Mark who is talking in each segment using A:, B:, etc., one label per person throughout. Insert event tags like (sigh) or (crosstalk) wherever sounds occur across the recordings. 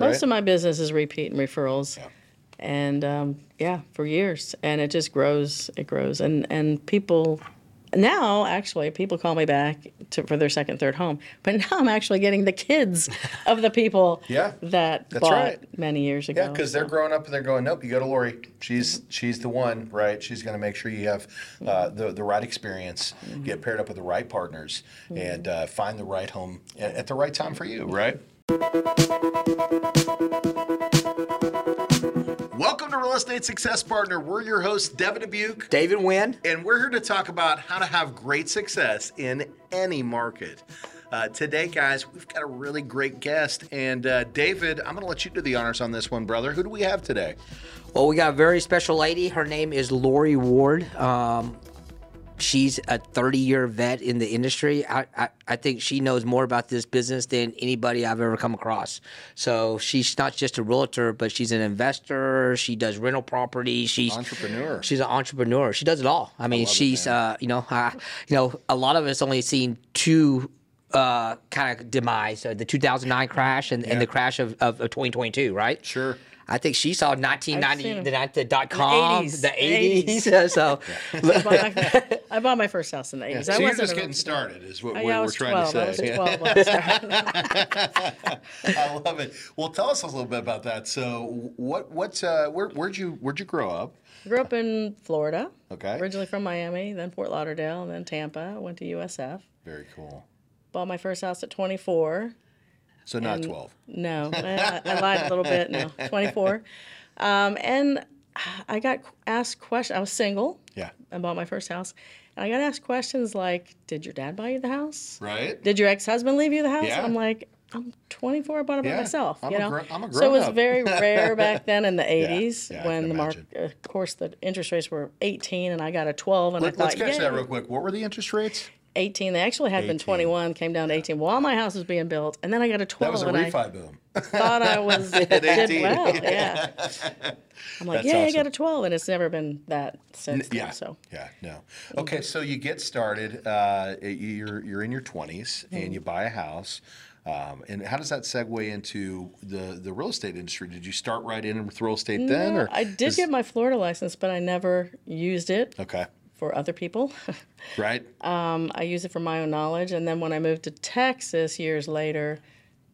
A: Most
B: right?
A: of my business is repeat and referrals.
B: Yeah.
A: And um, yeah, for years. And it just grows. It grows. And, and people, now actually, people call me back to, for their second, third home. But (laughs) now I'm actually getting the kids of the people (laughs)
B: Yeah,
A: that bought
B: right.
A: many years ago.
B: Yeah, because they're growing up and they're going, nope, you go to Lori. She's she's the one, right? She's going to make sure you have uh, the the right experience, get paired up with the right partners, and uh, find the right home at, at the right time for you, right? Welcome to Real Estate Success Partner. We're your hosts, Devin Dubuc.
C: David Nguyen.
B: And we're here to talk about how to have great success in any market. Uh, today, guys, we've got a really great guest. And uh, David, I'm going to let you do the honors on this one, brother. Who do we have today?
C: Well, we got a very special lady. Her name is Lori Ward. Um, she's a 30 year vet in the industry. I, I, I think she knows more about this business than anybody I've ever come across. So she's not just a realtor, but she's an investor. She does rental property. She's
B: Entrepreneur.
C: She's an entrepreneur. She does it all. I mean,
B: it,
C: she's
B: man.
C: uh, you know, uh, you know, a lot of us only seen two. Uh, kind of demise, uh, the 2009 crash and, and the crash of, of, of 2022, right?
B: Sure.
C: I think she saw 1990, the, the dot com,
A: 80s,
C: the 80s. so,
A: I bought, my, (laughs) I bought my first house in the 80s.
B: So
A: I
B: you're
A: wasn't
B: just getting started, is what
A: I,
B: we're,
A: yeah, I
B: we're trying
A: 12.
B: To
A: was
B: say. Yeah.
A: 12 (laughs) when I.
B: I love it. Well, tell us a little bit about that. So, what, what, uh, where, where'd you, where'd you grow up?
A: I Grew up in Florida.
B: Okay.
A: Originally from Miami, then Fort Lauderdale, and then Tampa. Went to USF.
B: Very cool.
A: Bought my first house at 24.
B: So not
A: And-
B: 12.
A: No, I, I lied a little bit. No, (laughs) 24. Um, and I got asked questions. I was single.
B: Yeah.
A: I bought my first house. And I got asked questions like, Did your dad buy you the house?
B: Right?
A: Did your ex husband leave you the house?
B: Yeah.
A: I'm like, I'm 24. I bought it by myself.
B: I'm
A: you
B: a
A: know,
B: gr- I'm a
A: so it was
B: grown-up.
A: very rare (laughs) back then in the 80s
B: yeah, I
A: when the
B: market,
A: of course, the interest rates were 18, and I got a 12, and
B: Let,
A: I thought,
B: us catch that real quick. What were the interest rates?
A: 18. They actually had
B: 18.
A: been 21, came down to 18 while my house was being built, and then I got a 12,
B: That was a
A: and I
B: refi boom.
A: thought I was (laughs) did
B: 18.
A: well. Yeah. I'm like,
B: That's
A: yeah, I got a 12, and it's never been that since. then,
B: Yeah.
A: So
B: Yeah. No. Okay. So you get started. Uh, you're you're in your 20s and you buy a house. Um, and how does that segue into the the real estate industry? Did you start right in with real estate then, or
A: I did
B: is-
A: get my Florida license, but I never used it
B: Okay.
A: For other people. (laughs)
B: Right.
A: Um, I use it for my own knowledge. And then when I moved to Texas years later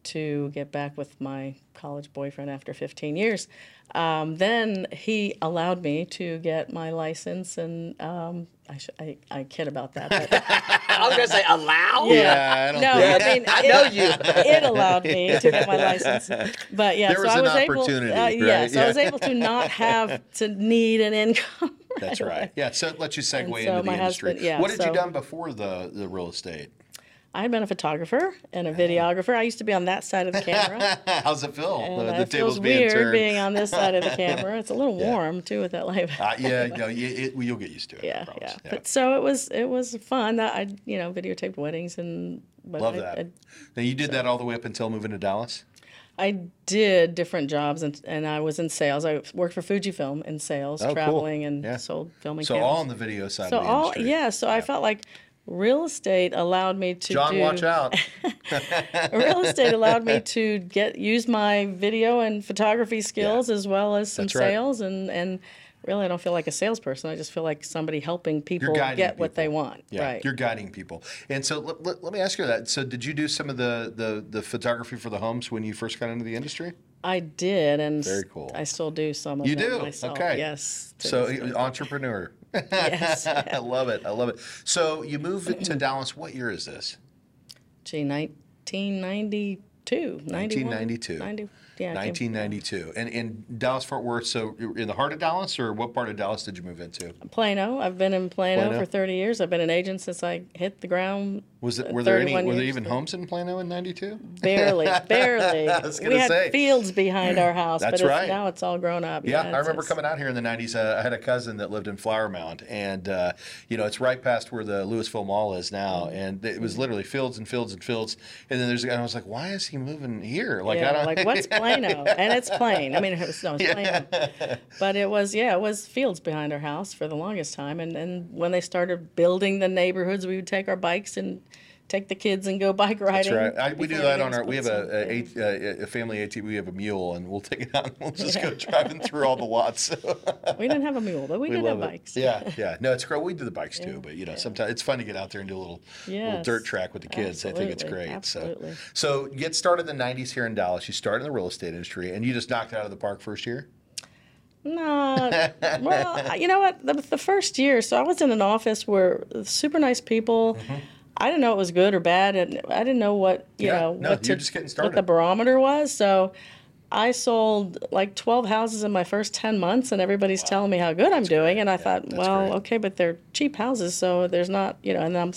A: to get back with my college boyfriend after 15 years, um, then he allowed me to get my license. And um, I, sh- I, I kid about that. But (laughs)
C: I was going to say, allow?
B: Yeah, I don't
A: no,
B: think-
A: I mean,
C: I
A: it-
C: know you. (laughs)
A: it allowed me to get my license. But yeah,
B: There
A: so
B: was
A: I
B: an
A: was
B: opportunity,
A: able. Uh,
B: right?
A: Yes, I was able to not have to need an income.
B: That's (laughs) right. Yeah. So it lets you segue
A: And so
B: into the
A: my
B: industry.
A: husband- yeah,
B: what had you
A: so-
B: done before the the real estate?
A: I had been a photographer and a videographer. I used to be on that side of the (laughs) camera.
B: How's it feel?
A: And
B: the
A: uh, it
B: table's
A: feels
B: being
A: weird
B: turned.
A: being on this side of the (laughs) camera. It's a little warm too with that light.
B: Uh, yeah. No. You, it, you'll get used to it. I
A: yeah,
B: promise.
A: yeah. But so it was it was fun. That I you know videotaped weddings and but
B: Love
A: I,
B: that.
A: I,
B: now you did that all the way up until moving to Dallas.
A: I did different jobs and and I was in sales. I worked for Fujifilm in sales,
B: Oh, cool.
A: traveling and
B: Yeah.
A: sold filming.
B: So
A: cameras.
B: all on the video side
A: so
B: of the
A: all
B: industry.
A: yeah. So I felt like real estate allowed me to
B: John,
A: do
B: watch out. (laughs) (laughs)
A: real estate allowed me to get use my video and photography skills as well as some
B: That's right.
A: sales and and really I don't feel like a salesperson. I just feel like somebody helping people get what they want.
B: Yeah,
A: right.
B: you're guiding people. And so let, let, let me ask you that. So did you do some of the, the, the photography for the homes when you first got into the industry?
A: I did and
B: Very cool.
A: I still do some of
B: You do?
A: myself.
B: Okay.
A: Yes.
B: So entrepreneur. (laughs) (laughs)
A: yes.
B: I love it. I love it. So you moved to (clears throat) Dallas. What year is this?
A: Gee, 1992.
B: 1992.
A: 90, yeah.
B: 1992. And in Dallas Fort Worth. So in the heart of Dallas, or what part of Dallas did you move into?
A: Plano. I've been in Plano,
B: Plano?
A: for 30 years. I've been an agent since I hit the ground.
B: Was it?
A: uh,
B: Were there any? Were there even
A: ago.
B: homes in Plano in '92?
A: Barely, (laughs) barely.
B: I was
A: we had
B: say.
A: fields behind our house,
B: That's
A: but
B: right.
A: now it's all grown up.
B: Yeah, I remember coming out here in the '90s. Uh, I had a cousin that lived in Flower Mound, and uh, you know it's right past where the Lewisville Mall is now,
A: Mm-hmm.
B: and it was literally fields and fields and fields. And then there's, and I was like, why is he moving here? Like, I don't
A: like what's Plano? and it's plain. I mean, it was, no, it's (laughs) Plano. But it was, yeah, it was fields behind our house for the longest time. And and when they started building the neighborhoods, we would take our bikes and take the kids and go bike riding.
B: That's right. I, we do that on our. We have a, a, a, a family ATV. We have a mule, and we'll take it out. and We'll just go driving through all the lots. (laughs)
A: We didn't have a mule, but we,
B: we
A: did have
B: it.
A: bikes.
B: Yeah, (laughs) yeah. No, it's great. We do the bikes too, but you know, sometimes it's fun to get out there and do a little, little dirt track with the kids. I think it's great.
A: absolutely.
B: So, so you get started in the '90s here in Dallas. You started in the real estate industry, and you just knocked it out of the park first year.
A: No, (laughs) well, you know what? The, the first year, so I was in an office where super nice people. Mm-hmm. I didn't know it was good or bad, and I didn't know what you.
B: Yeah,
A: know
B: no,
A: what to what the barometer was. So I sold like twelve houses in my first ten months, and everybody's telling me how good I'm doing, and I thought, well,
B: great.
A: okay, but they're cheap houses, so there's not, you know, and I'm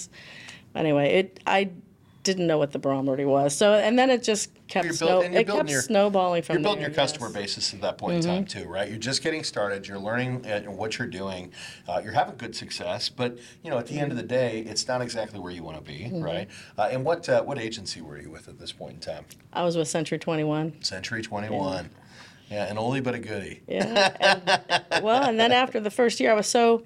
A: anyway. It I didn't know what the barometer was, so and then it just kept
B: You're
A: snow, it kept
B: your-
A: snowballing from there.
B: You're building
A: there,
B: your customer
A: yes. Mm-hmm.
B: basis at that point in time too, right? You're just getting started. You're learning uh, what you're doing. Uh, you're having good success, but you know, at the end of the day, it's not exactly where you want to be,
A: Mm-hmm.
B: right? Uh, and what uh, what agency were you with at this point in time?
A: I was with Century Twenty One.
B: Century 21. Yeah, an oldie but a goodie.
A: Yeah. And, well, and then after the first year, I was so,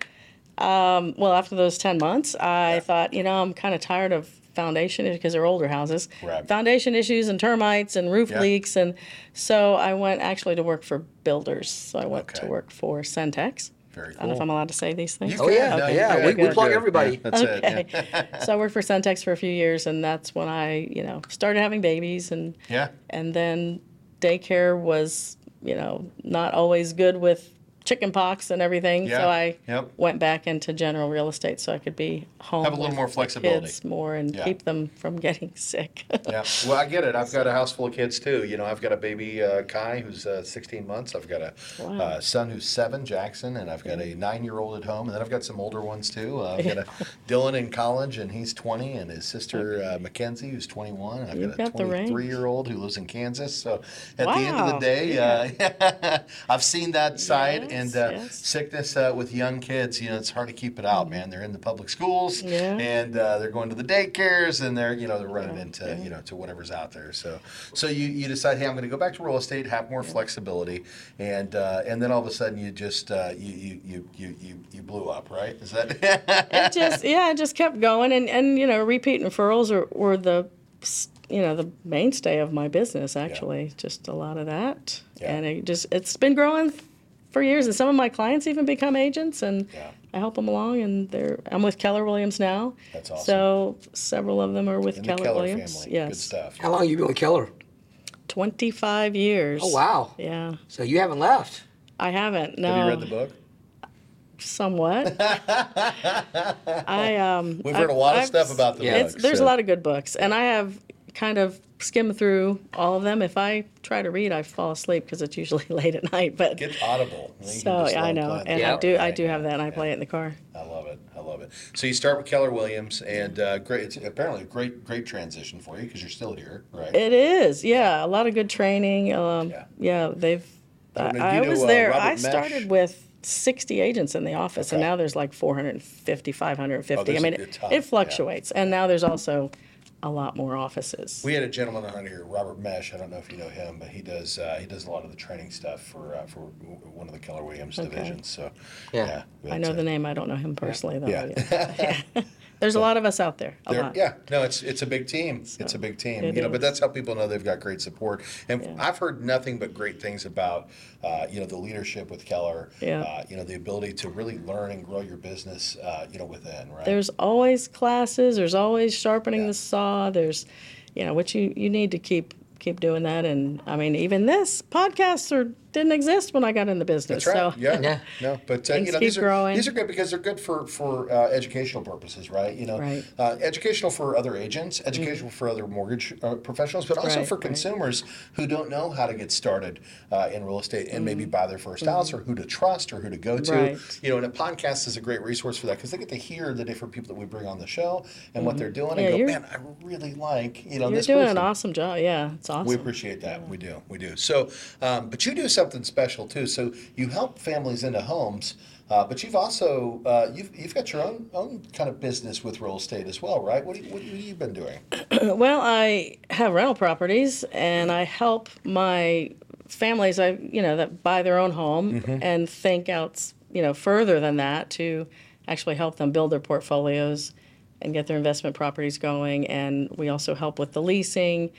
A: um, well, after those 10 months, I thought, you know, I'm kind of tired of foundation because they're older houses.
B: Right.
A: Foundation issues and termites and roof
B: Yeah.
A: leaks. And so I went actually to work for builders. So I went to work for Centex.
B: Very
A: I don't know if. I'm allowed to say these things.
B: You
C: Oh, yeah. Okay.
B: you
C: Yeah,
B: can.
C: we- we plug everybody.
B: Yeah, that's it.
A: Okay.
B: Yeah.
A: so I worked for Centex for a few years, and that's when I, you know, started having babies and
B: yeah.
A: and then daycare was you know not always good with chicken pox and everything
B: Yeah,
A: so i
B: yep.
A: went back into general real estate so i could be home
B: Have a little
A: with
B: more
A: the
B: flexibility.
A: kids more and
B: Yeah.
A: keep them from (laughs) getting sick
B: Yeah, well, I get it. I've got a house full of kids too. You know, I've got a baby uh, Kai who's uh, 16 months. I've got a
A: Wow.
B: uh, son who's seven, Jackson, and I've got a nine-year-old at home, and then I've got some older ones too. Uh, I've got a (laughs) Dylan in college, and he's 20, and his sister uh, Mackenzie, who's 21. And I've
A: You've
B: got a
A: got the range.
B: 23-year-old who lives in Kansas. So at the end of the
A: Wow.
B: day, uh, (laughs) I've seen that side, and uh,
A: yes.
B: sickness uh, with young kids. You know, it's hard to keep it out, man. They're in the public schools.
A: Yeah.
B: and uh, they're going to the daycares, and they're you know they're running into you know to whatever's out there. So so you, you decide, hey, I'm going to go back to real estate, have more flexibility, and uh, and then all of a sudden you just uh, you, you you you you you blew up, right? Is that? (laughs)
A: it just yeah it just kept going and and you know repeat referrals are, were the you know the mainstay of my business actually just a lot of that
B: Yeah.
A: and it just it's been growing for years and some of my clients even become agents and
B: Yeah.
A: I help them along and they're I'm with Keller Williams now
B: That's awesome.
A: so several of them are with
B: In the
A: Keller,
B: Keller
A: Williams
B: family,
A: yes
B: good stuff.
C: How long have you been with Keller?
A: 25 years
C: Oh wow.
A: yeah
C: So you haven't left.
A: I haven't no
B: Have you read the book?
A: somewhat (laughs) I um
B: We've heard
A: I've-
B: a lot of
A: I've
B: stuff about the
C: Yeah.
B: book.
A: There's
B: so-
A: a lot of good books, and I have kind of skimmed through all of them. If I try to read, I fall asleep because it's usually (laughs) late at night. But
B: Get Audible. You can
A: so
B: just let
A: I
B: 'em
A: know,
B: play.
A: and I do. I do have that, and I play it in the car.
B: I love it. I love it. So you start with Keller Williams, and uh, great. It's apparently a great, great transition for you because you're still here, right?
A: It is, yeah, a lot of good training. Um,
B: Yeah.
A: yeah. they've.
B: I mean,
A: I,
B: you
A: I
B: know,
A: was
B: uh,
A: there.
B: Robert
A: I
B: Mesh?
A: started with 60 agents in the office, and
B: Okay.
A: now there's like 450, 550.
B: Oh,
A: I
B: there's
A: mean,
B: a
A: it,
B: ton, yeah.
A: it fluctuates, and now there's also a lot more offices.
B: We had a gentleman on here, Robert Mesh. I don't know if you know him, but he does uh, he does a lot of the training stuff for uh, for one of the Keller Williams
A: Okay.
B: divisions. So
C: Yeah.
B: but,
A: I know
B: uh,
A: the name. I don't know him personally, though.
B: Yeah.
A: Yeah. (laughs) (laughs) There's a lot of us out there. A
B: They're-
A: lot.
B: yeah, no, it's it's a big team. it's a big team,
A: it
B: you know. But
A: is.
B: that's how people know they've got great support. And
A: Yeah.
B: I've heard nothing but great things about uh, you know the leadership with Keller.
A: Yeah.
B: Uh, you know the ability to really learn and grow your business. Uh, you know within right.
A: There's always classes. There's always sharpening
B: Yeah.
A: the saw. There's, you know, which you you need to keep keep doing that. And I mean, even this podcasts are didn't exist when I got in the business.
B: That's right.
A: So
B: yeah.
C: Yeah.
B: No, but uh, you know these are
A: growing.
B: these are good because they're good for for uh, educational purposes, right? You know,
A: Right.
B: uh, educational for other agents, educational for other mortgage uh, professionals, but also
A: Right,
B: for
A: right.
B: consumers who don't know how to get started uh, in real estate and maybe buy their 1st house or who to trust or who to go to.
A: Mm-hmm. Right.
B: You know, and a podcast is a great resource for that because they get to hear the different people that we bring on the show and what they're doing
A: Mm-hmm. Yeah,
B: and go, man, I really like you know
A: you're
B: this
A: doing
B: person.
A: an awesome job. Yeah, it's awesome.
B: We appreciate that. We do. We do. So, um, but you do something special too. So you help families into homes, uh, but you've also uh, you've you've got your own own kind of business with real estate as well, right? What, do you, what have you been doing? (clears throat)
A: Well, I have rental properties, and I help my families. I you know that buy their own home
B: Mm-hmm.
A: and think out you know further than that to actually help them build their portfolios and get their investment properties going. And we also help with the leasing.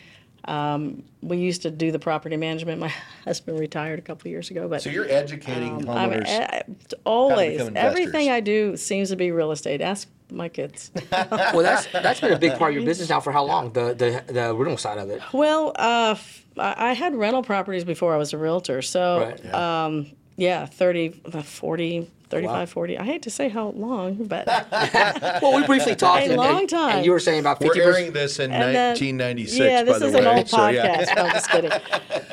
A: Um, we used to do the property management. My (laughs) husband retired a couple years ago, but
B: So you're educating
A: Um, I'm
B: homeowners.
A: always
B: become
A: everything. I do seems to be real estate. Ask my kids. (laughs)
C: Well, that's that's been a big part of your business now for how long? The the the rental side of it.
A: well, uh, f- I I had rental properties before I was a realtor, so
C: Right.
B: Yeah.
A: um, yeah, 30, uh, 40, 35,
C: Wow.
A: 40. I hate to say how long, but (laughs)
C: Well, we briefly talked.
A: A
C: and-
A: long time.
C: And you were saying about
B: We're
C: fifty
B: airing this in
A: then-
B: 1996,
A: yeah, this
B: by the
A: is
B: way.
A: an old
B: so,
A: podcast.
B: yeah.
A: I'm just kidding. (laughs)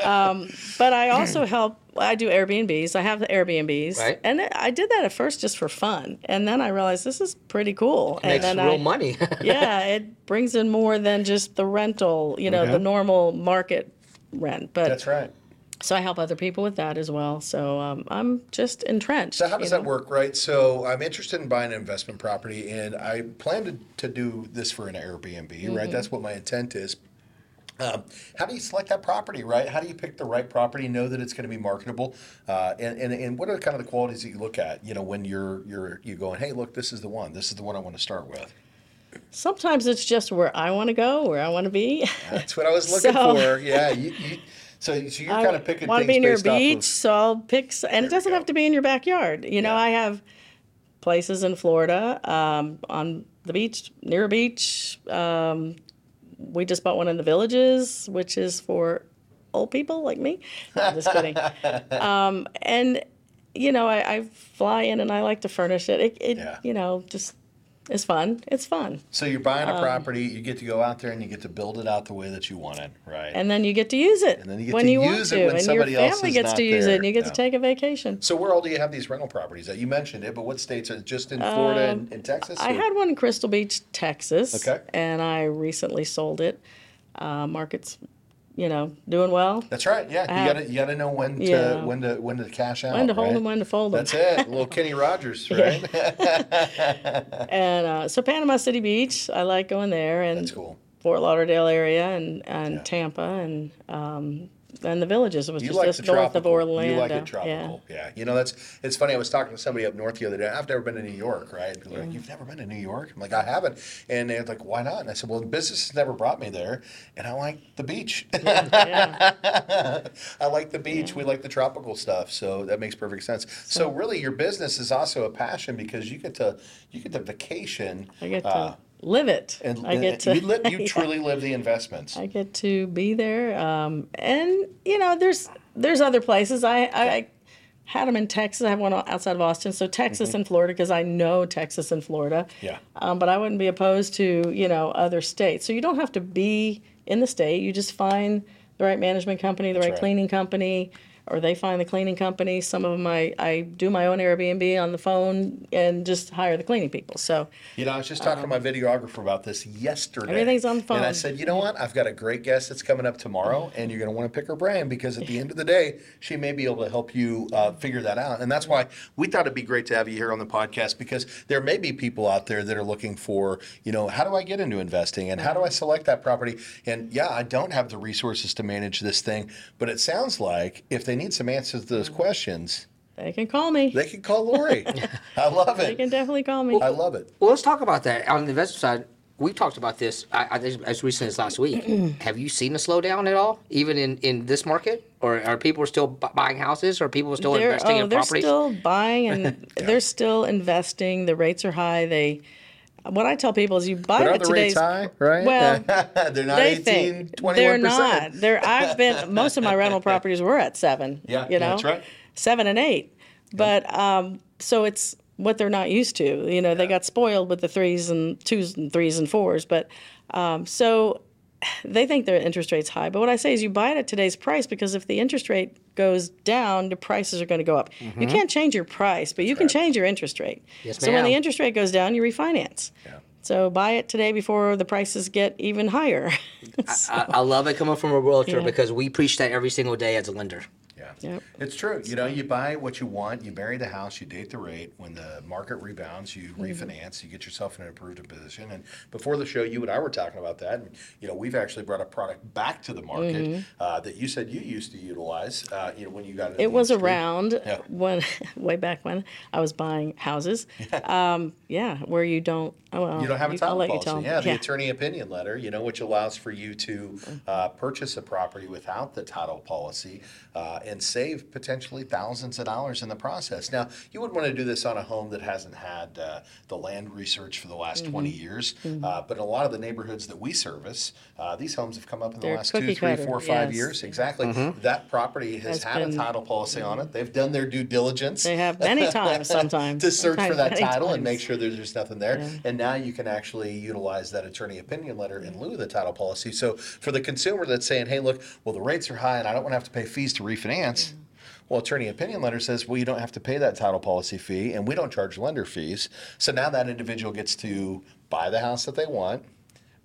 A: Um, but I also help. I do Airbnbs. I have the Airbnbs,
C: Right.
A: and I did that at first just for fun, and then I realized this is pretty cool. and
C: Makes
A: then
C: real
A: I,
C: money. (laughs)
A: yeah, it brings in more than just the rental. You know,
B: Okay.
A: the normal market rent. But
B: That's right.
A: So I help other people with that as well. So um, I'm just entrenched.
B: So how does that
A: know?
B: work, right? So I'm interested in buying an investment property, and I plan to, to do this for an Airbnb,
A: Mm-hmm.
B: right? That's what my intent is. Um, how do you select that property, right? How do you pick the right property, know that it's going to be marketable, uh, and, and and what are the kind of the qualities that you look at, you know, when you're you're you going, hey, look, this is the one, this is the one I want to start with.
A: Sometimes it's just where I want to go, where I want to be.
B: That's what I was looking (laughs)
A: So-
B: for. Yeah, you, you, so so you're kind of picking
A: want to be near a
B: off
A: beach,
B: of-
A: so I'll pick. And it doesn't have to be in your backyard. You know,
B: Yeah.
A: I have places in Florida um, on the beach, near a beach. Um, we just bought one in the villages, which is for old people like me. I'm just kidding. (laughs) Um, and you know, I, I fly in and I like to furnish it. It, it
B: Yeah.
A: you know, just it's fun. It's fun.
B: So you're buying
A: Um,
B: a property, you get to go out there and you get to build it out the way that you want it, right?
A: And then you get to use it
B: And then you get
A: when
B: to
A: you want
B: use it
A: to,
B: when
A: and your
B: somebody else
A: family
B: is
A: gets
B: not
A: to use
B: there.
A: it, and you get
B: Yeah.
A: to take a vacation.
B: So where all do you have these rental properties at? You mentioned it, but what states are just in Florida and, and Texas?
A: Um, I
B: or-
A: had one in Crystal Beach, Texas.
B: Okay.
A: And I recently sold it. Uh, market's, you know, doing well.
B: That's right. Yeah, you gotta you gotta know when to
A: Yeah.
B: when to when to cash out.
A: When to hold
B: right?
A: them, when to fold them.
B: That's it. Little (laughs) Kenny Rogers, right? (laughs) (laughs)
A: And uh, so Panama City Beach, I like going there, and
B: That's cool.
A: Fort Lauderdale area, and and
B: Yeah.
A: Tampa, and um, and the villages, which
B: You
A: is
B: like
A: just
B: the
A: north
B: tropical.
A: of Orlando.
B: You like
A: Yeah.
B: it tropical. Yeah. You know, that's it's funny. I was talking to somebody up north the other day. I've never been to New York, right? Like, You've never been to New York? I'm like, I haven't. And they're like, Why not? And I said, Well, business has never brought me there, and I like the beach.
A: Yeah. (laughs)
B: I like the beach. We like the tropical stuff, so that makes perfect sense. So really, your business is also a passion because you get to you get to vacation.
A: I get to
B: uh,
A: live it.
B: and,
A: I get to.
B: you, live, you (laughs)
A: yeah.
B: truly live the investments.
A: I get to be there, um, and you know, there's there's other places. I, I, I had them in Texas. I have one outside of Austin, so Texas and Florida because I know Texas and Florida.
B: Mm-hmm. Yeah.
A: Um, but I wouldn't be opposed to you know other states. So you don't have to be in the state. You just find the right management company, the right,
B: right.
A: cleaning company. Or they find the cleaning company. Some of them I, I do my own Airbnb on the phone and just hire the cleaning people. So
B: You know, I was just talking to my videographer about this yesterday.
A: Um, Everything's on the
B: And I said, you know what? I've got a great guest that's coming up tomorrow, and you're going to want to pick her brain because at the end of the day, she may be able to help you uh, figure that out. And that's why we thought it'd be great to have you here on the podcast because there may be people out there that are looking for, you know, how do I get into investing and how do I select that property? And yeah, I don't have the resources to manage this thing, but it sounds like if they need some answers to those mm. questions,
A: they can call me.
B: they can call Lori. (laughs) I love it.
A: They
B: it.
A: can definitely call me.
B: I love it.
C: Well, let's talk about that on the investment side. We talked about this I, I, think as recently as last week. (clears throat) Have you seen a slowdown at all, even in, in this market, or are people still bu- buying houses, or people still
A: they're,
C: investing
A: oh,
C: in
A: they're
C: properties?
A: still buying and (laughs) they're still investing. The rates are high. They, what I tell people is, you buy
B: But are the
A: today's
B: rates high, right?
A: Well, (laughs)
B: they're not
A: they
B: 18,
A: think
B: 21%.
A: they're not. They're I've been most of my rental (laughs) properties were at seven.
B: Yeah,
A: you know,
B: that's right.
A: Seven and eight, but um, so it's what they're not used to. You know, they got spoiled with the threes and twos and threes and fours, but um, so they think their interest rate's high. But what I say is you buy it at today's price because if the interest rate goes down, the prices are going to go up. You mm-hmm. can't change your price, but you can change your interest rate.
C: Yes,
A: so when the interest rate goes down, you refinance.
B: Yeah.
A: So buy it today before the prices get even higher.
C: I, I love it coming from a realtor
A: Yeah.
C: because we preach that every single day as a lender.
B: Yeah.
A: Yep.
B: It's true. You know, you buy what you want, you marry the house, you date the rate. When the market rebounds, you
A: Mm-hmm.
B: refinance, you get yourself in an improved position. And before the show, you and I were talking about that. And, you know, we've actually brought a product back to the market uh, that you said you used to utilize, uh, you know, when you got
A: Mm-hmm. It was
B: industry.
A: around
B: Yeah.
A: when, (laughs) way back when I was buying houses. (laughs) um, yeah, where you don't. Oh, well,
B: You don't have a title
A: you
B: policy. Yeah, the attorney opinion letter, you know, which allows for you to
A: Mm-hmm.
B: uh, purchase a property without the title policy uh, and save potentially thousands of dollars in the process. Now, you wouldn't want to do this on a home that hasn't had uh, the land research for the last
A: Mm-hmm.
B: 20 years. Uh, but in a lot of the neighborhoods that we service, uh, these homes have come up in the
A: They're
B: last two,
A: cookie
B: three,
A: cutter,
B: four, five
A: yes.
B: years. Exactly. That property has
A: Has
B: had a title policy on it. They've done their due diligence
A: They have many times, (laughs) sometimes
B: to search for that
A: many
B: title and make sure there's, there's nothing there.
A: Yeah.
B: And now you can actually utilize that attorney opinion letter in lieu of the title policy. So for the consumer that's saying, hey, look, well, the rates are high and I don't want to have to pay fees to refinance. Well, attorney opinion letter says, well, you don't have to pay that title policy fee and we don't charge lender fees. So now that individual gets to buy the house that they want.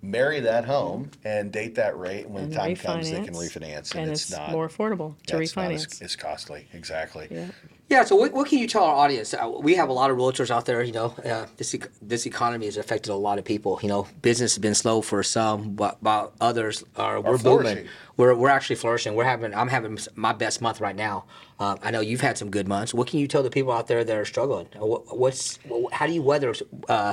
B: Marry that home and date that rate, and when the time comes, they can refinance,
A: and
B: it's,
A: it's
B: not
A: more affordable to
B: yeah, it's not as-
A: refinance.
B: it's costly, exactly.
A: yeah.
C: Yeah, so what, what can you tell our audience? Uh, we have a lot of realtors out there. You know, uh, this ec- this economy has affected a lot of people. You know, business has been slow for some, but while others are we're booming. We're we're actually flourishing. We're having I'm having s- my best month right now. Um, I know you've had some good months. What can you tell the people out there that are struggling? Uh, What, what's wh- how do you weather uh,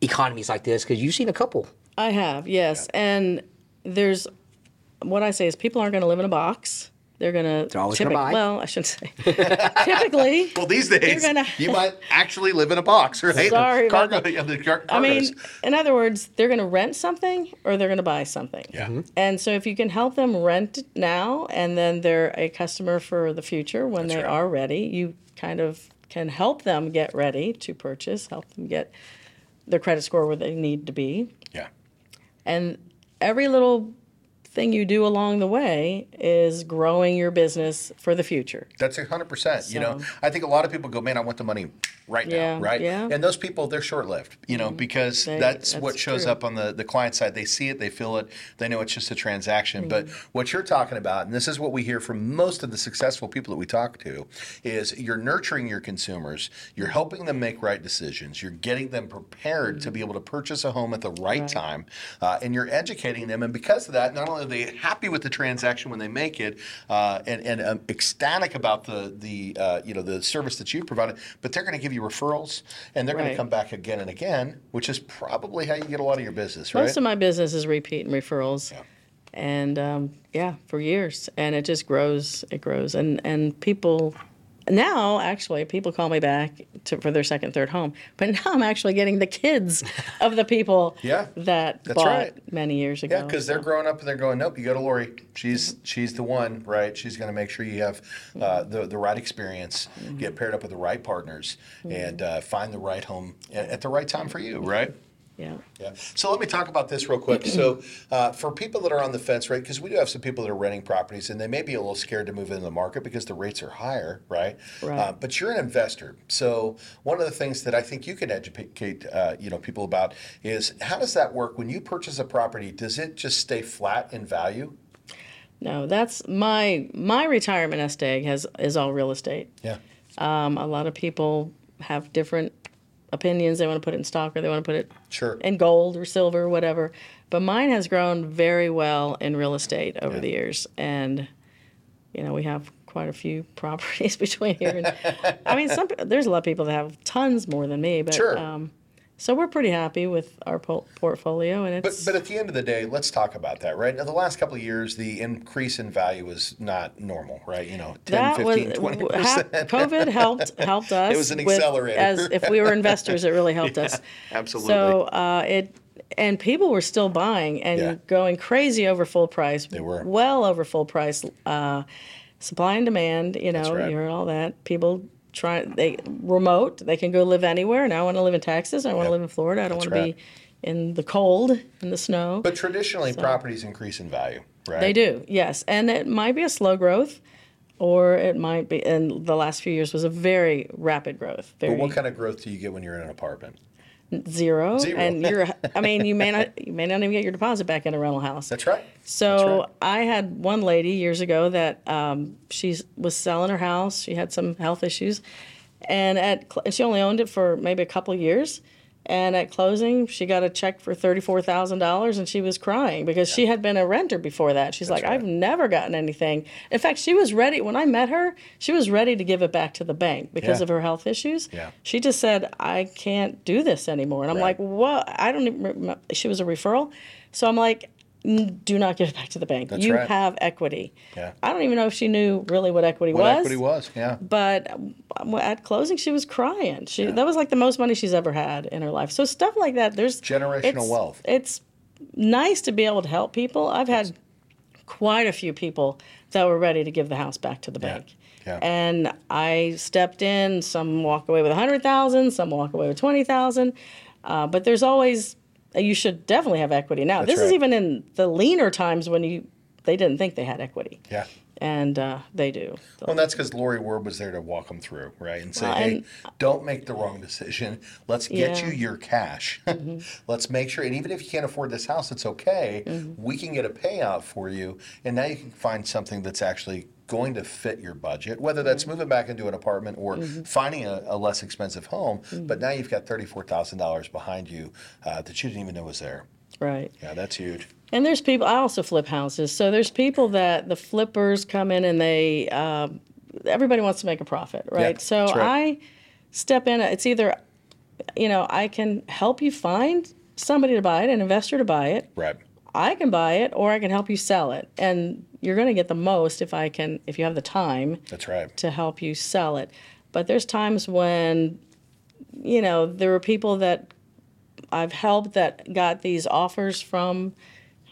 C: economies like this? Because you've seen a couple.
A: I have, yes. And there's what I say is people aren't going to live in a box. They're going to.
C: They're always gonna buy.
A: Well, I shouldn't say. typically. (laughs)
B: Well, these days,
A: gonna-
B: you might actually live in a box, right?
A: Sorry about
B: Cargo,
A: that.
B: yeah, the car-
A: I mean, in other words, they're going to rent something or they're going to buy something.
B: Yeah. Mhm.
A: And so if you can help them rent now and then they're a customer for the future when
B: That's
A: they
B: right.
A: are ready, you kind of can help them get ready to purchase, help them get their credit score where they need to be. And every little thing you do along the way is growing your business for the future.
B: That's a hundred percent. You know, I think a lot of people go, "Man, I want the money right now," right?
A: yeah.
B: And those people, they're short lived. You know, because
A: They-
B: that's,
A: that's
B: what shows
A: true.
B: up on the the client side. They see it, they feel it, they know it's just a transaction. But
A: Mm-hmm.
B: what you're talking about, and this is what we hear from most of the successful people that we talk to, is you're nurturing your consumers, you're helping them make right decisions, you're getting them prepared to be able to purchase a home at the right,
A: Right.
B: time, uh, and you're educating them. And because of that, not only are they happy with the transaction when they make it, uh, and, and um, ecstatic about the the uh, you know the service that you provided, but they're going to give you referrals, and they're going to come back again and again, which is probably how you get a lot of your business, right?
A: Most of my business is repeat and referrals.
B: Yeah.
A: And um, yeah, for years. And it just grows, it grows. And, and people, now actually, people call me back to, for their second, third home. But (laughs) now I'm actually getting the kids of the people (laughs)
B: Yeah,
A: that bought
B: right.
A: many years ago.
B: Yeah, because they're growing up and they're going, nope, you go to Lori. She's she's the one, right? She's going to make sure you have uh, the the right experience, get paired up with the right partners, and uh, find the right home at, at the right time for you, right?
A: Yeah.
B: Yeah. So let me talk about this real quick. So uh, for people that are on the fence, right? Because we do have some people that are renting properties, and they may be a little scared to move into the market because the rates are higher, right?
A: Right.
B: Uh, but you're an investor, so one of the things that I think you can educate, uh, you know, people about is how does that work when you purchase a property? Does it just stay flat in value?
A: No, that's my my retirement nest egg has is all real estate.
B: Yeah.
A: Um, a lot of people have different opinions. They want to put it in stock or they want to put it
B: Sure.
A: in gold or silver, or whatever. But mine has grown very well in real estate over
B: Yeah.
A: the years, and you know we have quite a few (laughs) properties between here. And, I mean, some there's a lot of people that have tons more than me, but
B: Sure.
A: um, so we're pretty happy with our po- portfolio, and
B: But
A: it's
B: but at the end of the day, let's talk about that, right? Now, the last couple of years, the increase in value was not normal, right? You know, 10,
A: that
B: 15,
A: was
B: 20 percent. (laughs)
A: COVID helped helped us.
B: It was an
A: with-
B: accelerator.
A: As if we were investors, it really helped (laughs) us.
B: absolutely.
A: So uh, it and people were still buying and
B: Yeah.
A: going crazy over full price.
B: They were.
A: well over full price. Uh, supply and demand. You know,
B: right.
A: you heard all that. People try they remote. They can go live anywhere. Now I want to live in Texas. I want
B: Yep.
A: to live in Florida. I don't
B: That's
A: want to be in the cold in the snow.
B: But traditionally, properties increase in value, right?
A: They do, yes. And it might be a slow growth, or it might be, and the last few years was a very rapid growth. Very,
B: But what kind of growth do you get when you're in an apartment?
A: Zero,
B: Zero.
A: and you're. I mean, you may not (laughs) you may not even get your deposit back in a rental house.
B: That's right.
A: So
B: That's right.
A: I had one lady years ago that um, she was selling her house. She had some health issues, and at she only owned it for maybe a couple of years. And at closing, she got a check for thirty four thousand dollars, and she was crying because she had been a renter before that. She's like,
B: right.
A: "I've never gotten anything." In fact, she was ready when I met her. She was ready to give it back to the bank because
B: Yeah.
A: of her health issues.
B: Yeah.
A: She just said, "I can't do this anymore," and I'm
B: Right.
A: like, "What?" I don't even. Remember. She was a referral, so I'm like, "N- "Do not give it back to the bank.
B: That's
A: you
B: right.
A: have equity."
B: Yeah.
A: I don't even know if she knew really what equity
B: What
A: was.
B: equity was, yeah.
A: But um, at closing, she was crying. She that was like the most money she's ever had in her life. So stuff like that. There's
B: Generational
A: it's-
B: wealth.
A: It's nice to be able to help people. I've had quite a few people that were ready to give the house back to the bank.
B: Yeah.
A: And I stepped in. Some walk away with a hundred thousand. Some walk away with twenty thousand. Uh, but there's always you should definitely have equity. Now
B: That's
A: this is even in the leaner times when you they didn't think they had equity.
B: Yeah.
A: And uh, they do. So-
B: Well, that's because Lori Ward was there to walk them through, right? And say,
A: Well,
B: hey,
A: and-
B: don't make the wrong decision. Let's get
A: Yeah. Mm-hmm.
B: you your cash. (laughs) Let's make sure, and even if you can't afford this house, it's okay.
A: Mm-hmm.
B: We can get a payout for you. And now you can find something that's actually going to fit your budget, whether that's
A: Mm-hmm.
B: moving back into an apartment or finding a, a less expensive home.
A: Mm-hmm.
B: But now you've got $34,000 behind you uh, that you didn't even know was there.
A: right.
B: Yeah, that's huge.
A: And there's people. I also flip houses. So there's people that the flippers come in and they. Um, everybody wants to make a profit, right?
B: Yeah,
A: so
B: right.
A: I step in. It's either, you know, I can help you find somebody to buy it, an investor to buy it.
B: Right.
A: I can buy it, or I can help you sell it, and you're going to get the most if I can, if you have the time
B: That's right.
A: to help you sell it. But there's times when, you know, there were people that I've helped that got these offers from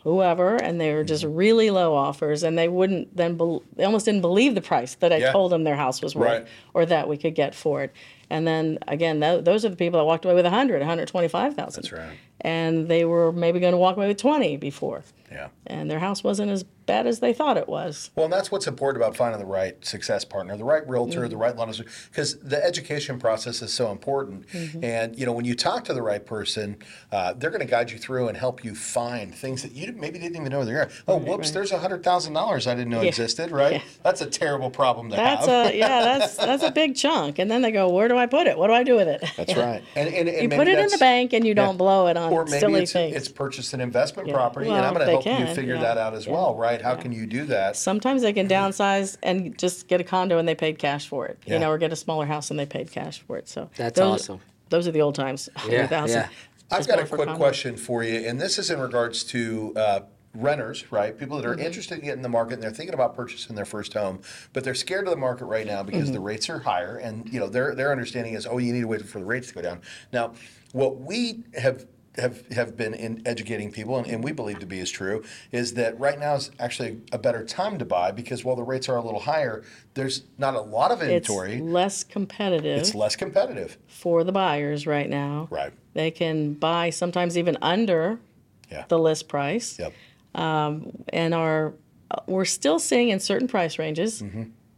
A: whoever, and they were just mm-hmm. really low offers, and they wouldn't then, bel they almost didn't believe the price that I
B: Yeah.
A: told them their house was worth
B: Right.
A: or that we could get for it. And then again, tho- those are the people that walked away with 100, 125,000.
B: That's right.
A: And they were maybe going to walk away with 20 before.
B: Yeah.
A: And their house wasn't as bad as they thought it was.
B: Well, and that's what's important about finding the right success partner, the right realtor, the right loan because the education process is so important. And you know, when you talk to the right person, uh, they're going to guide you through and help you find things that you maybe didn't even know they're there. Oh, whoops!
A: right.
B: There's a hundred thousand dollars I didn't know
A: Yeah.
B: existed. Right?
A: Yeah.
B: That's a terrible problem to
A: That's
B: have.
A: a yeah, that's that's a big chunk. And then they go, where do I put it? What do I do with it?
B: that's right. And, and, and (laughs)
A: You put it in the bank and you don't blow it on
B: Or maybe
A: silly
B: it's,
A: things.
B: it's purchased an investment
A: Yeah.
B: property, and
A: Well,
B: I'm going
A: they
B: to help you
A: can,
B: figure
A: yeah.
B: that out as well, right? How can you do that?
A: Sometimes they can (clears throat) downsize and just get a condo and they paid cash for it.
B: Yeah.
A: You know, or get a smaller house and they paid cash for it. So
C: That's
A: those,
C: awesome.
A: Those are the old times.
C: Yeah,
A: 100,000.
C: yeah.
B: I've
A: Just
B: got a
A: going for
B: quick
A: condo.
B: question for you, and this is in regards to uh, renters, right? People that are
A: Mm-hmm.
B: interested in getting the market and they're thinking about purchasing their first home, but they're scared of the market right now because
A: Mm-hmm.
B: the rates are higher, and you know their their understanding is, oh, you need to wait for the rates to go down. Now, what we have have have been in educating people, and, and we believe to be is true, is that right now is actually a better time to buy because while the rates are a little higher, there's not a lot of inventory.
A: It's less competitive
B: It's less competitive,
A: for the buyers right now.
B: right?
A: They can buy sometimes even under
B: Yeah.
A: the list price.
B: Yep.
A: and are we're still seeing in certain price ranges,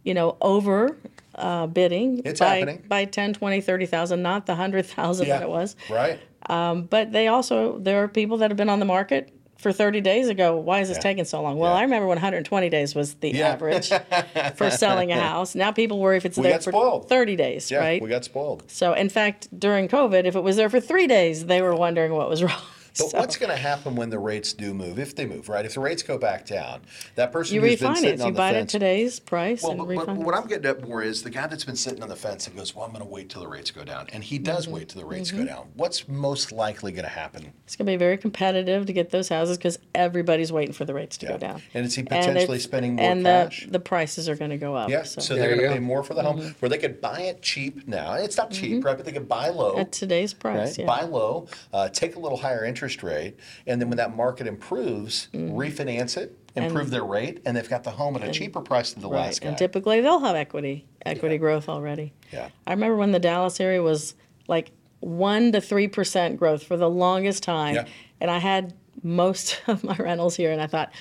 A: you know, over uh, bidding
B: Mm-hmm. It's
A: by
B: happening.
A: by 10, 20, 30,000, not the 100,000 that it was.
B: Right.
A: Um, but they also there are people that have been on the market for 30 days ago. Why is this
B: Yeah.
A: taking so long? Well,
B: Yeah.
A: I remember when 120 days was the
B: Yeah.
A: average (laughs) for selling a house. Now people worry if it's
B: We
A: there for
B: spoiled.
A: 30 days,
B: Yeah,
A: right?
B: we got spoiled.
A: so in fact, during COVID, if it was there for 3 days, they were wondering what was (laughs) wrong. (laughs)
B: But
A: So-
B: what's going to happen when the rates do move? If they move, right? If the rates go back down, that person
A: you
B: who's been
A: refinance.
B: sitting on
A: You
B: the
A: buy it at today's price
B: well,
A: and
B: but, but
A: refinance.
B: what I'm getting at more is the guy that's been sitting on the fence and goes, "Well, I'm going to wait till the rates go down," and he does
A: Mm-hmm.
B: wait till the rates go down. What's most likely going to happen?
A: It's going to be very competitive to get those houses because everybody's waiting for the rates to
B: Yeah.
A: go down.
B: And is he potentially
A: if-
B: spending more
A: and
B: cash?
A: the, the prices are going to go up.
B: Yeah,
A: so.
B: so they're going to pay more for the
A: Mm-hmm.
B: home, where they could buy it cheap now. It's not cheap, right? But they could buy low.
A: at today's price,
B: Right?
A: yeah.
B: Buy low, uh, take a little higher interest rate, and then when that market improves,
A: Mm-hmm.
B: refinance it, improve their rate, and they've got the home at a cheaper price than the
A: right.
B: last guy.
A: And typically they'll have equity, equity growth already.
B: Yeah.
A: I remember when the Dallas area was like one to three percent growth for the longest time,
B: Yeah.
A: and I had most (laughs) of my rentals here, and I thought.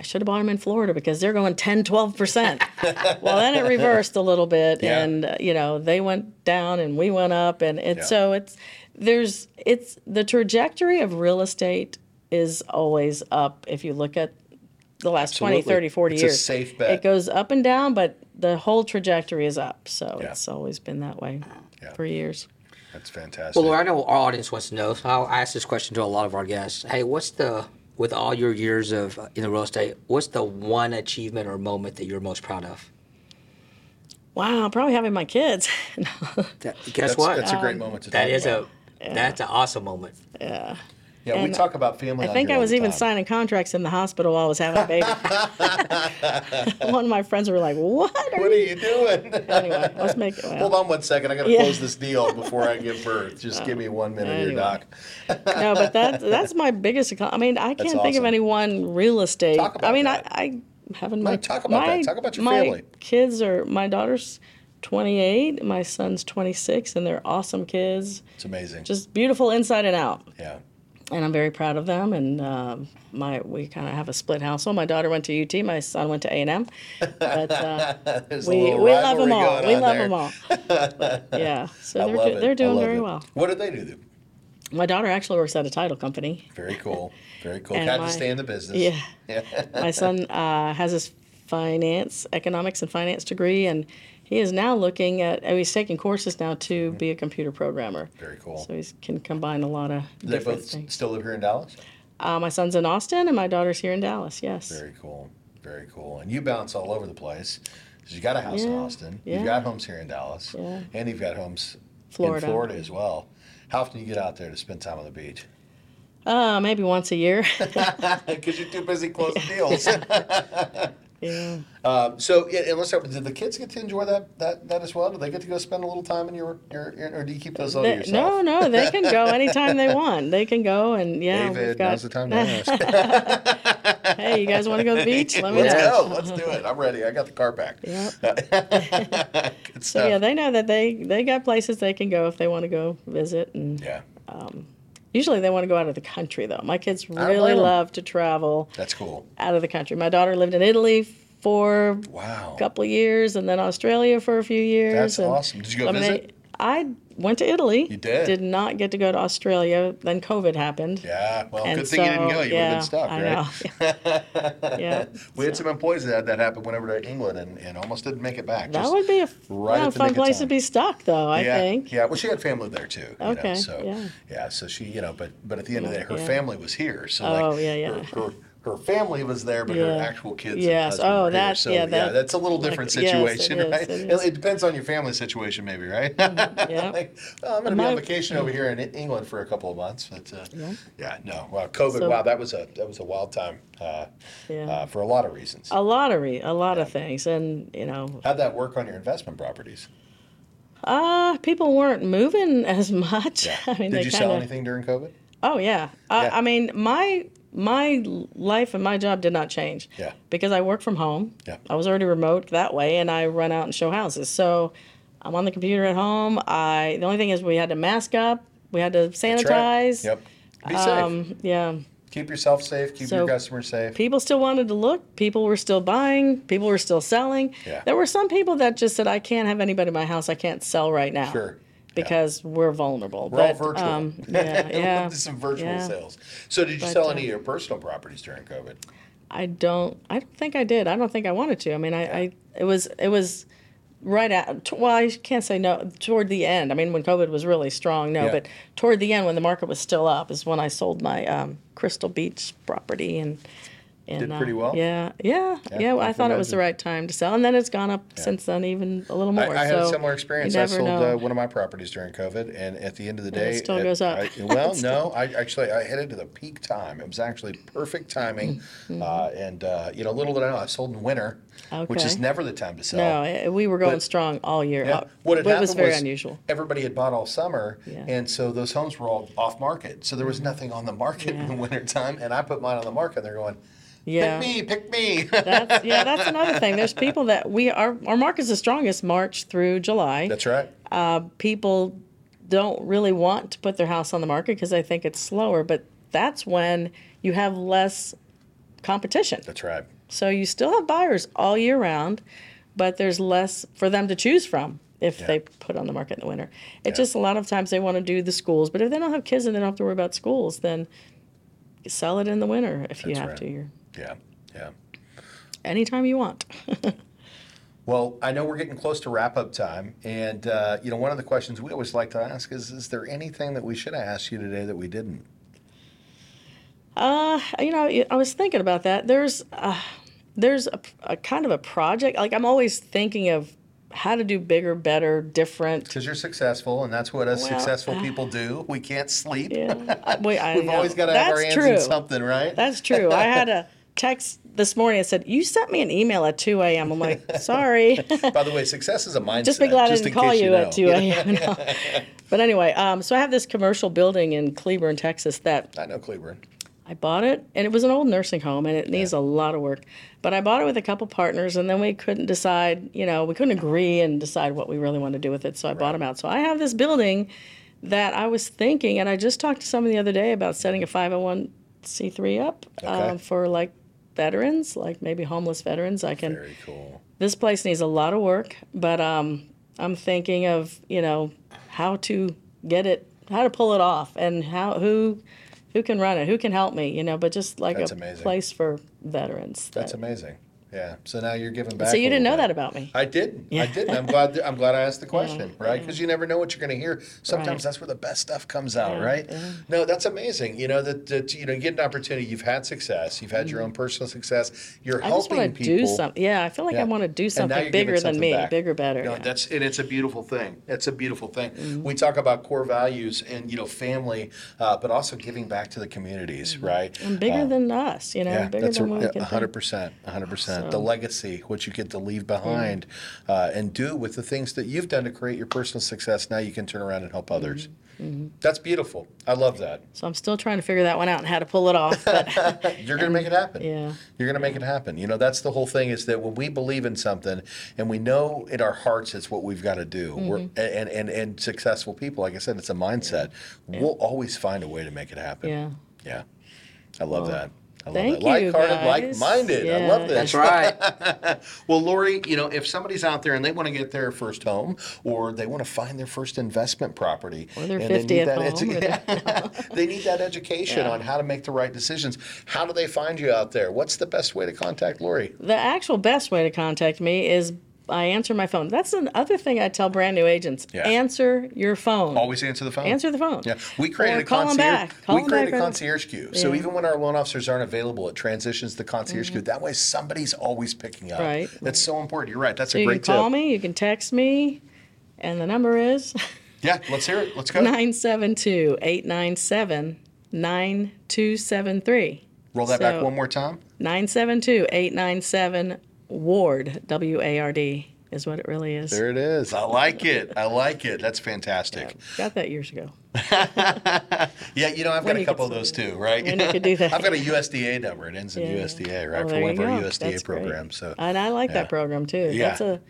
A: I should have bought them in Florida because they're going 10, 12%. (laughs) well, then it reversed a little bit
B: Yeah.
A: and, uh, you know, they went down and we went up. And it's
B: Yeah.
A: so it's, there's it's the trajectory of real estate is always up if you look at the last twenty,
B: Absolutely.
A: 30, 40
B: It's a
A: years.
B: safe bet.
A: It goes up and down, but the whole trajectory is up. So
B: Yeah.
A: it's always been that way
B: Yeah.
A: for years.
B: That's fantastic.
C: Well, Laura, I know our audience wants to know. So I'll ask this question to a lot of our guests. Hey, what's the with all your years of uh, in the real estate, what's the one achievement or moment that you're most proud of?
A: Wow, probably having my kids. (laughs)
C: That, guess
B: that's,
C: what?
B: That's a great moment to
C: that
B: talk
C: is
B: about.
C: a that's an awesome moment.
B: Yeah, Yeah,
A: we
B: talk about family.
A: I think I was even
B: time.
A: signing contracts in the hospital while I was having a baby. (laughs) One of my friends were like, "What are
B: What are
A: you?"
B: you doing? (laughs)
A: Anyway, let's make it. Well,
B: Hold on one second. I got to
A: Yeah.
B: close this deal before I give birth. (laughs) Just give me one minute here, Doc.
A: no, but that that's my biggest. accom- I mean, I can't think of any one real estate.
B: Talk about
A: I mean,
B: that.
A: I, I having my
B: talk about
A: my,
B: that. Talk about your
A: my
B: family.
A: Kids are my daughter's 28, my son's 26, and they're awesome kids.
B: It's amazing.
A: Just beautiful inside and out.
B: yeah.
A: and I'm very proud of them. And um, my we kind of have a split household. My daughter went to UT, my son went to A and M, but uh, (laughs) we we love them all. We love
B: there.
A: them all. (laughs) But, yeah, so they're do, they're doing very
B: it.
A: well.
B: What do they do?
A: My daughter actually works at a title company.
B: Very cool. Very cool.
A: My-
B: to stay in the business.
A: Yeah. (laughs) My son uh, has his finance, economics, and finance degree, and he is now looking at. Oh, he's taking courses now to be a computer programmer.
B: Very cool.
A: So he can combine a lot of
B: Do they both
A: things.
B: still live here in Dallas?
A: Uh, my son's in Austin, and my daughter's here in Dallas. Yes.
B: Very cool. Very cool. And you bounce all over the place. You got a house in Austin.
A: yeah.
B: You've got homes here in Dallas.
A: Yeah.
B: And you've got homes
A: Florida.
B: in Florida as well. How often do you get out there to spend time on the beach?
A: Uh, maybe once a year. (laughs)
B: Because you're too busy closing (laughs) deals. (laughs)
A: yeah.
B: um, so, yeah, and let's start. Did the kids get to enjoy that, that that as well? Did they get to go spend a little time in your, your, your or do you keep those all to
A: They-
B: yourself?
A: no, no, they can go anytime they want. They can go and yeah. we've
B: David,
A: got,
B: now's the time to ask. (laughs)
A: hey, you guys want to go to the (laughs) beach? Let me
B: Let's
A: know.
B: go. Let's do it. I'm ready. I got the car packed.
A: Yep. (laughs) So yeah, they know that they they got places they can go if they want to go visit, and
B: yeah,
A: usually they want to go out of the country though. My kids really love to travel
B: that's cool.
A: out of the country. My daughter lived in Italy for
B: Wow.
A: a couple of years, and then Australia for a few years.
B: That's
A: and-
B: awesome. Did you go
A: I mean,
B: visit?
A: I, went to Italy.
B: You did?
A: Did not get to go to Australia. Then COVID happened.
B: Yeah, well,
A: And
B: good thing you didn't go. You
A: yeah,
B: would have been stuck,
A: I
B: right?
A: know. (laughs) (laughs) yeah.
B: We had some employees that had that happen went over to England and, and almost didn't make it back.
A: That would be a,
B: right
A: yeah, fun place to be stuck, though. I
B: yeah,
A: think.
B: Yeah, well, she had family there too. You know,
A: Okay,
B: so
A: yeah.
B: so she, you know, but but at the end of the day, her
A: Yeah.
B: family was here. So
A: Oh,
B: like,
A: yeah, yeah.
B: Her, her, her family was there, but her
A: Yeah.
B: actual kids. and
A: Yes.
B: husband
A: Oh,
B: were here.
A: that-
B: So,
A: yeah, that-
B: that's a little different
A: like, yes, it
B: situation,
A: is, (laughs)
B: right?
A: it is.
B: it depends on your family situation, maybe, right? (laughs)
A: yeah.
B: like, oh, I'm going to be on
A: My-
B: vacation over here in England for a couple of months, but uh,
A: Yeah.
B: no. Wow, COVID.
A: So-
B: wow, that was a that was a wild time uh,
A: Yeah.
B: uh, for a lot of reasons.
A: A lot of re- a lot of things, and you know,
B: How'd that work on your investment properties?
A: uh, people weren't moving (laughs) as much. I mean,
B: Did
A: they
B: you
A: kinda,
B: sell anything during COVID?
A: Oh yeah. Uh,
B: Yeah.
A: I mean, my my life and my job did not change.
B: Yeah.
A: Because I work from home.
B: Yeah.
A: I was already remote that way, and I run out and show houses. So I'm on the computer at home. I the only thing is we had to mask up. We had to
B: right.
A: sanitize.
B: Yep. Be safe.
A: Um, yeah.
B: Keep yourself safe. Keep your customers safe.
A: People still wanted to look. People were still buying. People were still selling.
B: Yeah.
A: There were some people that just said, "I can't have anybody in my house. I can't sell right now."
B: Sure.
A: Because we're vulnerable.
B: We're all virtual.
A: Um, (laughs) yeah, yeah.
B: Some virtual
A: yeah.
B: sales. So, did you
A: But,
B: sell
A: uh,
B: any of your personal properties during COVID?
A: I don't. I don't think I did. I don't think I wanted to. I mean, I. I it was. It was right at. Well, I can't say no. Toward the end. I mean, when COVID was really strong, no.
B: Yeah.
A: But toward the end, when the market was still up, is when I sold my um, Crystal Beach property and. And,
B: Did pretty well?
A: Yeah, yeah,
B: Yeah,
A: yeah.
B: I
A: I thought it was the right time to sell, and then it's gone up since then, even a little more.
B: I, I had a similar experience. I sold uh, one of my properties during COVID, and at the end of the day,
A: it still goes up.
B: I, well, (laughs) no, I actually I hit it to the peak time. It was actually perfect timing, uh, and uh, you know, little did I know, I sold in winter, which is
A: Mm-hmm.
B: Never the time to sell.
A: no, eh, we were going
B: But-
A: strong all year.
B: Yeah.
A: Uh,
B: What had
A: but it
B: happened
A: was very unusual.
B: Everybody had bought all summer,
A: Yeah.
B: and so those homes were all off market. So there was nothing on the market in the winter time, and I put mine on the market. and They're going,
A: Yeah.
B: pick me, pick me.
A: That's yeah, (laughs) that's another thing. There's people that we our our market's the strongest March through July.
B: That's right.
A: Uh, people don't really want to put their house on the market because they think it's slower, but that's when you have less competition.
B: That's right.
A: So you still have buyers all year round, but there's less for them to choose from. if they put on the market in the winter. It just a lot of times they want to do the schools, but if they don't have kids and they don't have to worry about schools, then sell it in the winter if you have
B: right.
A: to. You're
B: Yeah, yeah.
A: anytime you want. (laughs)
B: Well, I know we're getting close to wrap up time, and uh, you know one of the questions we always like to ask is: Is there anything that we should have asked you today that we didn't?
A: Uh, you know, I was thinking about that. There's, uh, there's a, a kind of a project. Like I'm always thinking of how to do bigger, better, different.
B: Because you're successful, and that's what us
A: Well,
B: successful people do. We can't sleep.
A: Yeah, (laughs) wait, I
B: We've
A: know.
B: always got to have our hands in something, right?
A: That's true. I had a (laughs) text this morning. that said, "You sent me an email at 2 a.m." I'm like, "Sorry." (laughs)
B: By the way, success is a mindset.
A: Just be glad I didn't call
B: case
A: you,
B: know.
A: at 2 a.m. (laughs) No. But anyway, um, so I have this commercial building in Cleburne, Texas that
B: I know Cleveland.
A: I bought it, and it was an old nursing home, and it needs a lot of work. But I bought it with a couple partners, and then we couldn't decide. You know, we couldn't agree and decide what we really wanted to do with it. So I bought them out. So I have this building that I was thinking, and I just talked to someone the other day about setting a 501c3 up
B: Okay.
A: um, for like veterans, like maybe homeless veterans. I can
B: Very cool.
A: this place needs a lot of work, but um, I'm thinking of you know how to get it, how to pull it off, and how who who can run it, who can help me, you know. But just like
B: That's
A: a
B: amazing.
A: place for veterans.
B: That's
A: that-
B: amazing. Yeah. So now you're giving back.
A: so you didn't know
B: little
A: that about me.
B: I didn't. I didn't. I'm glad. I'm glad I asked the (laughs) question, right? Because you never know what you're going to hear. Sometimes
A: Right.
B: that's where the best stuff comes out,
A: Yeah,
B: right?
A: yeah.
B: No, that's amazing. You know that, that you know you get an opportunity. You've had success. You've had your own personal success. You're
A: Mm-hmm. I
B: helping
A: to
B: people.
A: do something. Yeah, I feel like
B: Yeah.
A: I want to do something bigger than me,
B: back.
A: bigger, better. Yeah.
B: that's and it's a beautiful thing. It's a beautiful thing.
A: Mm-hmm.
B: We talk about core values and you know family, uh, but also giving back to the communities, right?
A: Mm-hmm. and bigger
B: Uh,
A: than us, you know,
B: yeah,
A: bigger
B: that's
A: than what we can.
B: hundred percent, hundred percent. The
A: So-
B: legacy, what you get to leave behind, uh, and do with the things that you've done to create your personal success. Now you can turn around and help others.
A: Mm-hmm.
B: That's beautiful. I love that.
A: So I'm still trying to figure that one out and how to pull it off. But (laughs)
B: You're going to make it happen.
A: yeah.
B: You're going to make it happen. You know, that's the whole thing is that when we believe in something and we know in our hearts it's what we've got to do, we're,
A: Mm-hmm.
B: and, and, and successful people, like I said, it's a mindset. We'll always find a way to make it happen.
A: yeah.
B: Yeah. I love that. I love
A: Thank
B: that.
A: you,
B: Like-hearted,
A: guys.
B: like-minded. I love this.
C: That's right. (laughs)
B: Well, Lori, you know, if somebody's out there and they want to get their first home or they want to find their first investment property
A: Or their
B: and they need
A: 50th
B: that
A: home, or
B: edu- (laughs) they need that education
A: Yeah.
B: on how to make the right decisions. How do they find you out there? What's the best way to contact Lori?
A: The actual best way to contact me is I answer my phone. That's another thing I tell brand new agents.
B: Yeah.
A: Answer your phone.
B: Always answer the phone.
A: Answer the phone.
B: Yeah, we created
A: Or
B: a concierge.
A: back. Call
B: we created a concierge queue. So even when our loan officers aren't available, it transitions to the concierge queue. Mm-hmm. That way, somebody's always picking up.
A: Right,
B: That's so important. You're right. That's
A: So
B: a
A: you
B: great
A: can call
B: tip.
A: me, you can text me, and the number is (laughs)
B: Yeah, let's hear it. Let's go.
A: 972 897 9273.
B: Roll that back one more time.
A: 972 897 Ward, W A R D, is what it really is.
B: There it is. I like it. I like it. That's fantastic.
A: Got that years ago. (laughs)
B: Yeah, you know, I've got a couple of those too, right?
A: when you could do (laughs) that.
B: I've got a USDA number. It ends in
A: Yeah.
B: USDA, right, for one of our. USDA
A: That's great.
B: programs. So,
A: And I like
B: yeah.
A: that program too.
B: Yeah.
A: That's a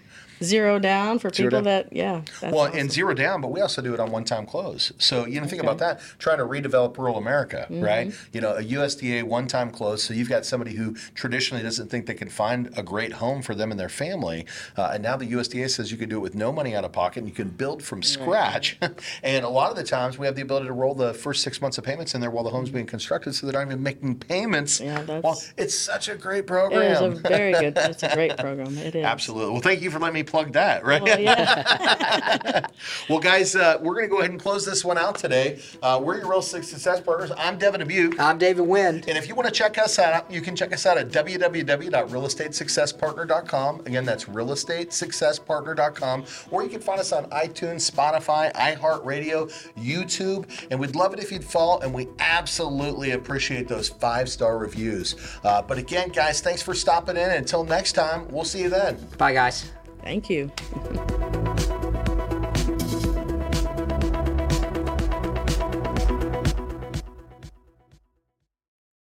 A: zero down for people that, yeah. That's
B: well,
A: awesome.
B: and zero down, but we also do it on one-time close. So you know, think about that. Trying to redevelop rural America,
A: Mm-hmm.
B: right? You know, a USDA one-time close. So you've got somebody who traditionally doesn't think they can find a great home for them and their family, uh, and now the USDA says you can do it with no money out of pocket, and you can build from scratch. (laughs) and a lot of the times, we have the ability to roll the first six months of payments in there while the home's being constructed, so they're not even making payments.
A: Yeah, that's-
B: well, it's such a great program.
A: It is a very good, (laughs) it's a great program. It is.
B: Absolutely. Well, thank you for letting me plug that, right?
A: Well, yeah. (laughs)
B: Well, guys, uh, we're going to go ahead and close this one out today. Uh, we're your Real Estate Success Partners. I'm Devin Dubuc.
C: I'm David Nguyen.
B: And if you want to check us out, you can check us out at www.realestatesuccesspartner.com. Again, that's realestatesuccesspartner.com. Or you can find us on iTunes, Spotify, iHeartRadio, YouTube. And we'd love it if you'd follow, and we absolutely appreciate those five star reviews. Uh, but again, guys, thanks for stopping in. Until next time, we'll see you then.
C: Bye, guys.
A: Thank you.